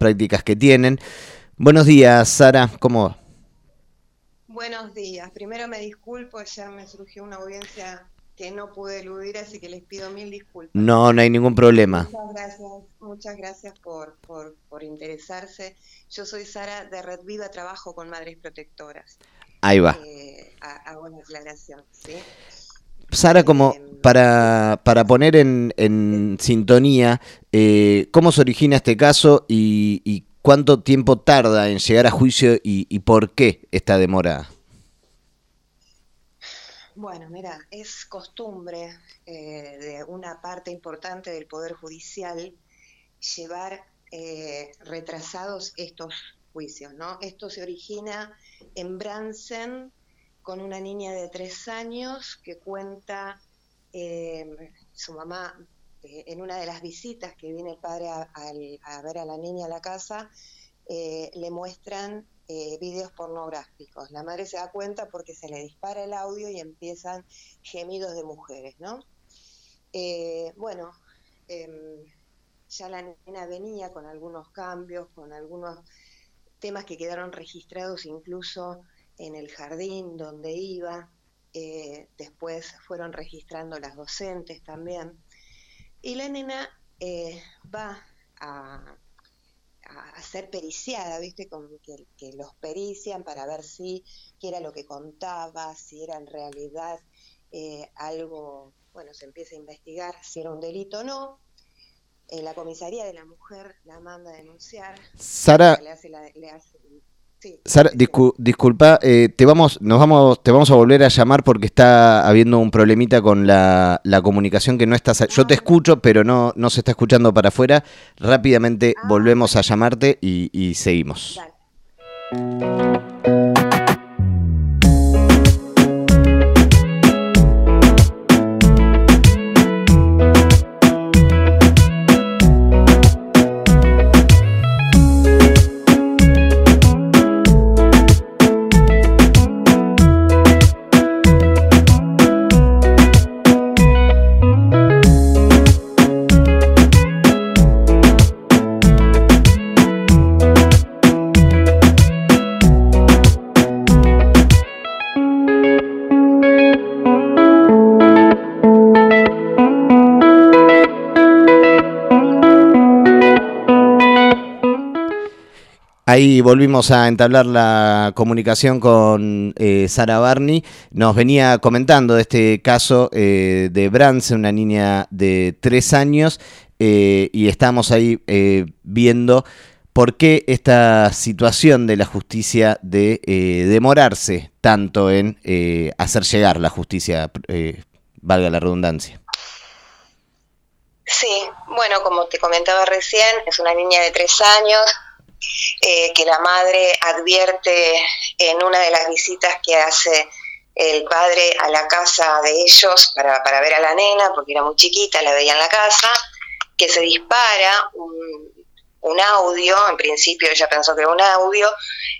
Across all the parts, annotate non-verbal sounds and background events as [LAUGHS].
prácticas que tienen. Buenos días, Sara, ¿cómo va? Buenos días. Primero me disculpo, ya me surgió una audiencia que no pude eludir, así que les pido mil disculpas. No, no hay ningún problema. Muchas gracias, muchas gracias por, por, interesarse. Yo soy Sara de Red Viva, trabajo con Madres Protectoras. Ahí va. Eh, hago una aclaración, ¿sí? Sara, como para, para poner en, en sintonía, eh, ¿cómo se origina este caso y, cuánto tiempo tarda en llegar a juicio y, y por qué esta demora? Bueno, mira, es costumbre eh, de una parte importante del Poder Judicial llevar eh, retrasados estos juicios, ¿no? Esto se origina en Bransen con una niña de tres años que cuenta eh, su mamá en una de las visitas que viene el padre a, ver a la niña a la casa, le muestran eh, videos pornográficos. La madre se da cuenta porque se le dispara el audio y empiezan gemidos de mujeres, ¿no? Eh, bueno, em, ya la nena venía con algunos cambios, con algunos temas que quedaron registrados incluso en el jardín donde iba, eh, después fueron registrando las docentes también. Y la nena va a, a, ser periciada, ¿viste? Con que, que, los perician para ver si qué era lo que contaba, si era en realidad eh, algo, bueno, se empieza a investigar si era un delito o no. Eh, la comisaría de la mujer la manda a denunciar. Sara, le hace, la, le hace Sara, disculpa, eh, te vamos, nos vamos, te vamos a volver a llamar porque está habiendo un problemita con la, comunicación que no está. Yo te ah. escucho, pero no, no se está escuchando para afuera. Rápidamente ah. volvemos a llamarte y, y seguimos. Ahí volvimos a entablar la comunicación con eh, Sara Barney. Nos venía comentando de este caso eh, de Brance, una niña de tres años, eh, y estamos ahí viendo por qué esta situación de la justicia de demorarse tanto en hacer llegar la justicia, valga la redundancia. Sí, bueno, como te comentaba recién, es una niña de tres años, eh, que la madre advierte en una de las visitas que hace el padre a la casa de ellos para, para ver a la nena, porque era muy chiquita, la veía en la casa, que se dispara un, audio, en principio ella pensó que era un audio,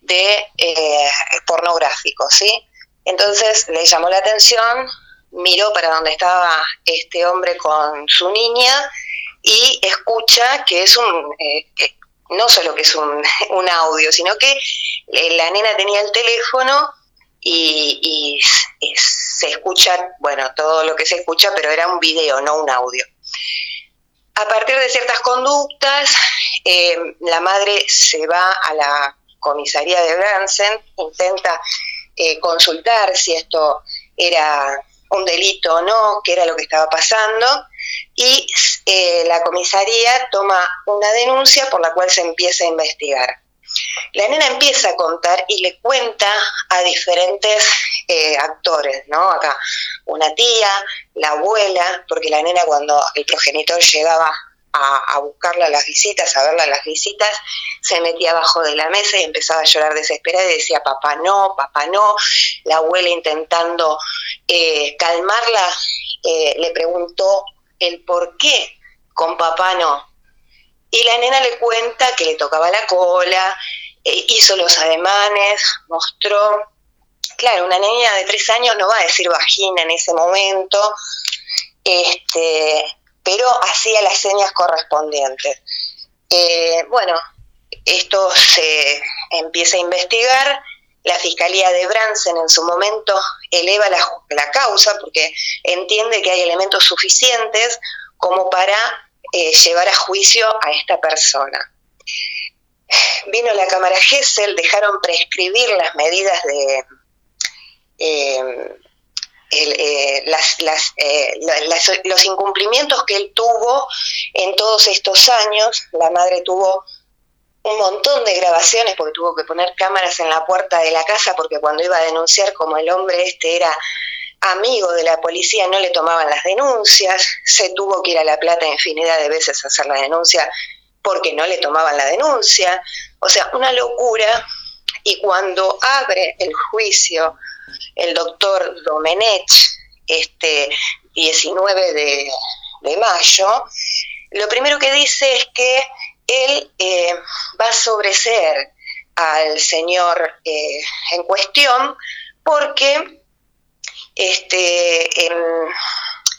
de eh, pornográfico, ¿sí? Entonces le llamó la atención, miró para donde estaba este hombre con su niña y escucha que es un, eh, no solo que es [LAUGHS] un, audio, sino que eh, la nena tenía el teléfono y, se escucha, bueno, todo lo que se escucha, pero era un video, no un audio. A partir de ciertas conductas, eh, la madre se va a la comisaría de Bransen, intenta eh, consultar si esto era un delito o no, qué era lo que estaba pasando, y eh, la comisaría toma una denuncia por la cual se empieza a investigar. La nena empieza a contar y le cuenta a diferentes eh, actores, ¿no? Acá, una tía, la abuela, porque la nena cuando el progenitor llegaba a, buscarla a las visitas, a verla a las visitas, se metía abajo de la mesa y empezaba a llorar desesperada y decía, papá no, papá no. La abuela intentando eh, calmarla, eh, le preguntó el por qué con papá no. Y la nena le cuenta que le tocaba la cola, eh, hizo los ademanes, mostró. Claro, una niña de tres años no va a decir vagina en ese momento, este, pero hacía las señas correspondientes. Eh, bueno, esto se empieza a investigar, la Fiscalía de Bransen en su momento eleva la, causa porque entiende que hay elementos suficientes como para eh, llevar a juicio a esta persona. Vino la Cámara Gesell, dejaron prescribir las medidas de... Eh, eh, los incumplimientos que él tuvo en todos estos años, la madre tuvo un montón de grabaciones porque tuvo que poner cámaras en la puerta de la casa porque cuando iba a denunciar como el hombre este era amigo de la policía no le tomaban las denuncias, se tuvo que ir a La Plata infinidad de veces a hacer la denuncia porque no le tomaban la denuncia, o sea, una locura. Y cuando abre el juicio el doctor Domenech este 19 de, de mayo, lo primero que dice es que él eh, va a sobreseer al señor eh, en cuestión porque este,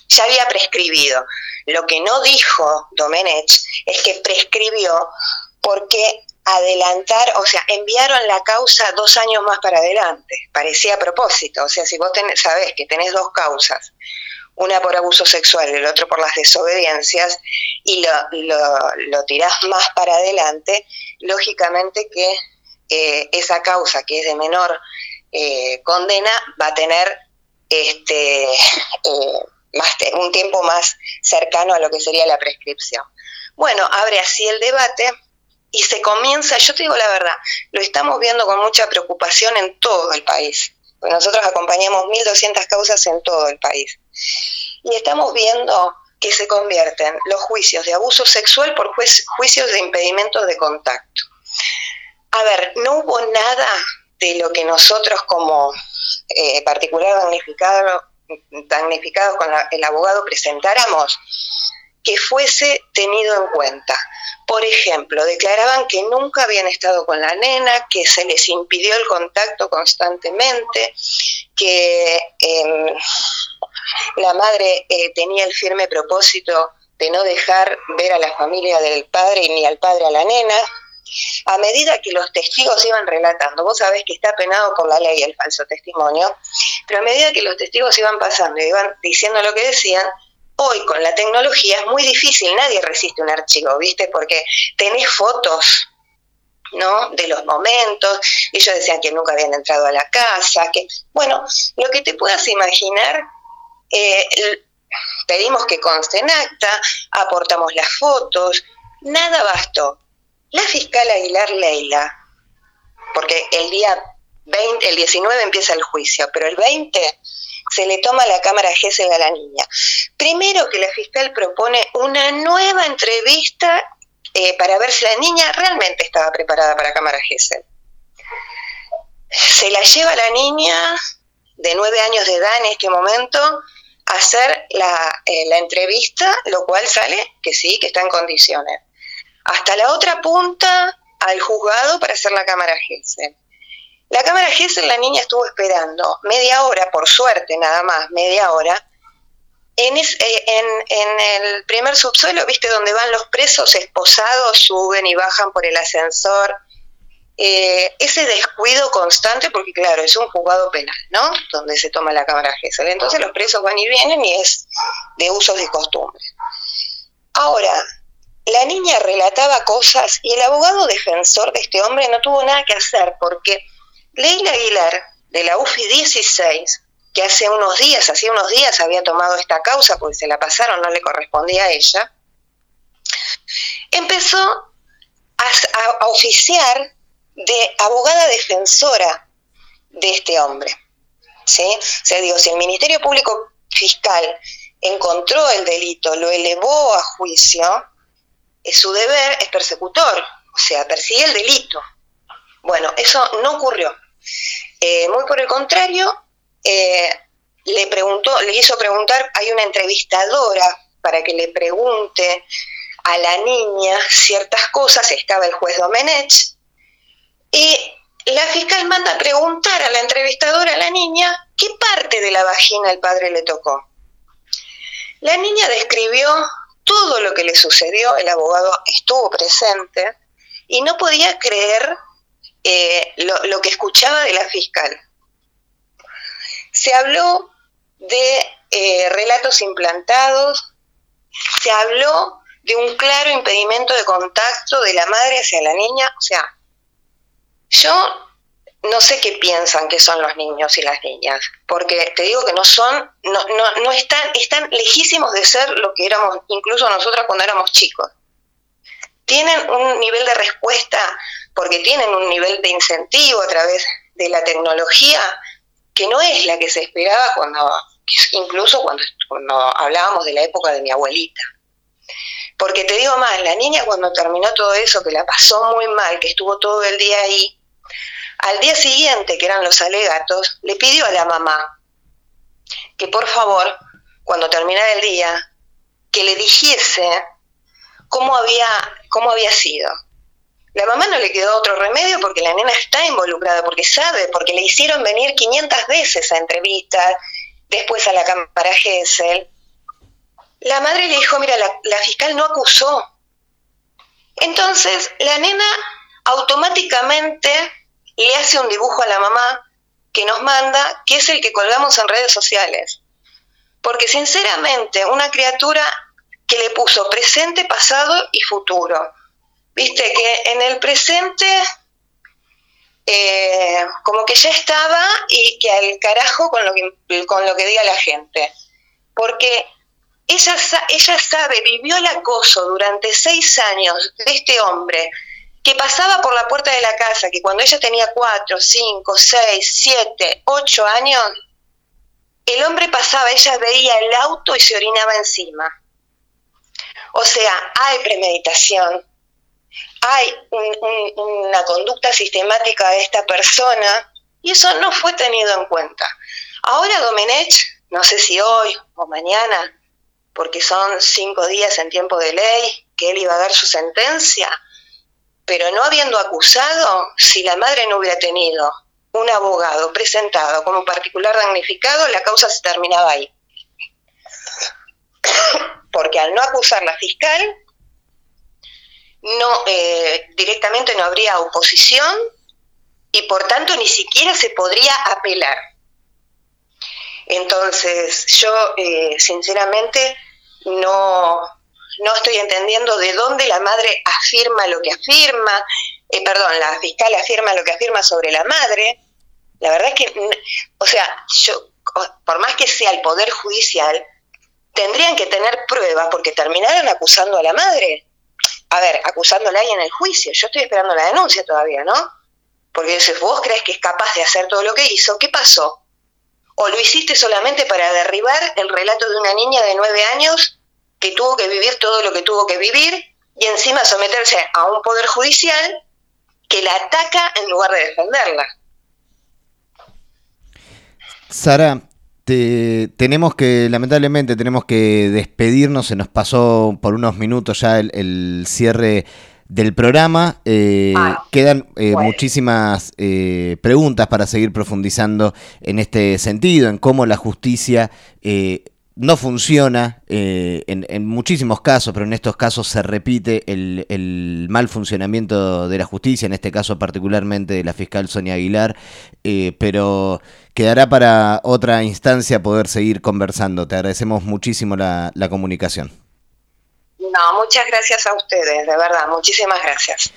ya había prescribido. Lo que no dijo Domenech es que prescribió porque adelantar, o sea, enviaron la causa dos años más para adelante. Parecía a propósito. O sea, si vos tenés, sabés que tenés dos causas una por abuso sexual y el otro por las desobediencias, y lo, lo, tirás más para adelante, lógicamente que eh, esa causa que es de menor eh, condena va a tener este eh, más un tiempo más cercano a lo que sería la prescripción. Bueno, abre así el debate y se comienza, yo te digo la verdad, lo estamos viendo con mucha preocupación en todo el país. Nosotros acompañamos 1.200 causas en todo el país. Y estamos viendo que se convierten los juicios de abuso sexual por juicios de impedimentos de contacto. A ver, no hubo nada de lo que nosotros como eh, particular damnificado, damnificados con el abogado presentáramos que fuese tenido en cuenta. Por ejemplo, declaraban que nunca habían estado con la nena, que se les impidió el contacto constantemente, que em, la madre eh, tenía el firme propósito de no dejar ver a la familia del padre ni al padre a la nena. A medida que los testigos iban relatando, vos sabés que está penado por la ley el falso testimonio, pero a medida que los testigos iban pasando y iban diciendo lo que decían, hoy con la tecnología es muy difícil, nadie resiste un archivo, ¿viste? Porque tenés fotos, ¿no? De los momentos, ellos decían que nunca habían entrado a la casa, que, bueno, lo que te puedas imaginar, eh, pedimos que conste en acta, aportamos las fotos, nada bastó. La fiscal Aguilar Leila, porque el día 20, el 19 empieza el juicio, pero el 20 se le toma la cámara GESEL a la niña. Primero que la fiscal propone una nueva entrevista eh, para ver si la niña realmente estaba preparada para cámara GESEL. Se la lleva la niña de nueve años de edad en este momento hacer la, eh, la entrevista, lo cual sale que sí, que está en condiciones. Hasta la otra punta al juzgado para hacer la cámara GESEL. La cámara Gesell, la niña estuvo esperando media hora, por suerte nada más, media hora. En, eh, en, el primer subsuelo, viste, donde van los presos esposados, suben y bajan por el ascensor. Eh, ese descuido constante, porque claro, es un juzgado penal, ¿no? Donde se toma la cámara Gesell. Entonces los presos van y vienen y es de usos y costumbres. Ahora, la niña relataba cosas y el abogado defensor de este hombre no tuvo nada que hacer porque Leila Aguilar, de la UFI 16, que hace unos días, hacía unos días había tomado esta causa porque se la pasaron, no le correspondía a ella, empezó a, oficiar de abogada defensora de este hombre. ¿sí? O sea, digo, si el Ministerio Público Fiscal encontró el delito, lo elevó a juicio, es su deber es persecutor, o sea, persigue el delito. Bueno, eso no ocurrió. Eh, muy por el contrario, eh, le preguntó, le hizo preguntar, hay una entrevistadora para que le pregunte a la niña ciertas cosas, estaba el juez Domenech, y la fiscal manda a preguntar a la entrevistadora, a la niña, qué parte de la vagina el padre le tocó. La niña describió todo lo que le sucedió, el abogado estuvo presente, y no podía creer eh, lo, que escuchaba de la fiscal. Se habló de eh, relatos implantados, se habló de un claro impedimento de contacto de la madre hacia la niña. O sea, yo no sé qué piensan que son los niños y las niñas, porque te digo que no son, no, no, no están, están lejísimos de ser lo que éramos incluso nosotros cuando éramos chicos. Tienen un nivel de respuesta, porque tienen un nivel de incentivo a través de la tecnología que no es la que se esperaba cuando, incluso cuando, cuando hablábamos de la época de mi abuelita. Porque te digo más, la niña cuando terminó todo eso, que la pasó muy mal, que estuvo todo el día ahí, al día siguiente, que eran los alegatos, le pidió a la mamá que por favor, cuando terminara el día, que le dijese cómo había, cómo había sido. La mamá no le quedó otro remedio porque la nena está involucrada, porque sabe, porque le hicieron venir 500 veces a entrevistas, después a la cámara Gesell. La madre le dijo, mira, la, la fiscal no acusó. Entonces, la nena automáticamente le hace un dibujo a la mamá que nos manda, que es el que colgamos en redes sociales. Porque sinceramente, una criatura que le puso presente, pasado y futuro. Viste que en el presente eh, como que ya estaba y que al carajo con lo que, con lo que diga la gente. Porque ella, ella sabe, vivió el acoso durante seis años de este hombre, que pasaba por la puerta de la casa, que cuando ella tenía cuatro, cinco, seis, siete, ocho años, el hombre pasaba, ella veía el auto y se orinaba encima. O sea, hay premeditación, hay una conducta sistemática de esta persona y eso no fue tenido en cuenta. Ahora Domenech, no sé si hoy o mañana, porque son cinco días en tiempo de ley, que él iba a dar su sentencia, pero no habiendo acusado, si la madre no hubiera tenido un abogado presentado como particular damnificado, la causa se terminaba ahí. [COUGHS] Porque al no acusar la fiscal, no eh, directamente no habría oposición y por tanto ni siquiera se podría apelar. Entonces, yo eh, sinceramente no, no estoy entendiendo de dónde la madre afirma lo que afirma, eh, perdón, la fiscal afirma lo que afirma sobre la madre. La verdad es que, o sea, yo, por más que sea el Poder Judicial, tendrían que tener pruebas porque terminaron acusando a la madre. A ver, acusándola ahí en el juicio. Yo estoy esperando la denuncia todavía, ¿no? Porque si vos crees que es capaz de hacer todo lo que hizo, ¿qué pasó? ¿O lo hiciste solamente para derribar el relato de una niña de nueve años que tuvo que vivir todo lo que tuvo que vivir y encima someterse a un poder judicial que la ataca en lugar de defenderla. Sara, tenemos que, lamentablemente, tenemos que despedirnos. Se nos pasó por unos minutos ya el, cierre del programa. Eh, ah, quedan eh, muchísimas eh, preguntas para seguir profundizando en este sentido, en cómo la justicia no funciona eh, en, muchísimos casos, pero en estos casos se repite el, mal funcionamiento de la justicia, en este caso particularmente de la fiscal Sonia Aguilar, eh, pero quedará para otra instancia poder seguir conversando. Te agradecemos muchísimo la, la comunicación. No, muchas gracias a ustedes, de verdad, muchísimas gracias.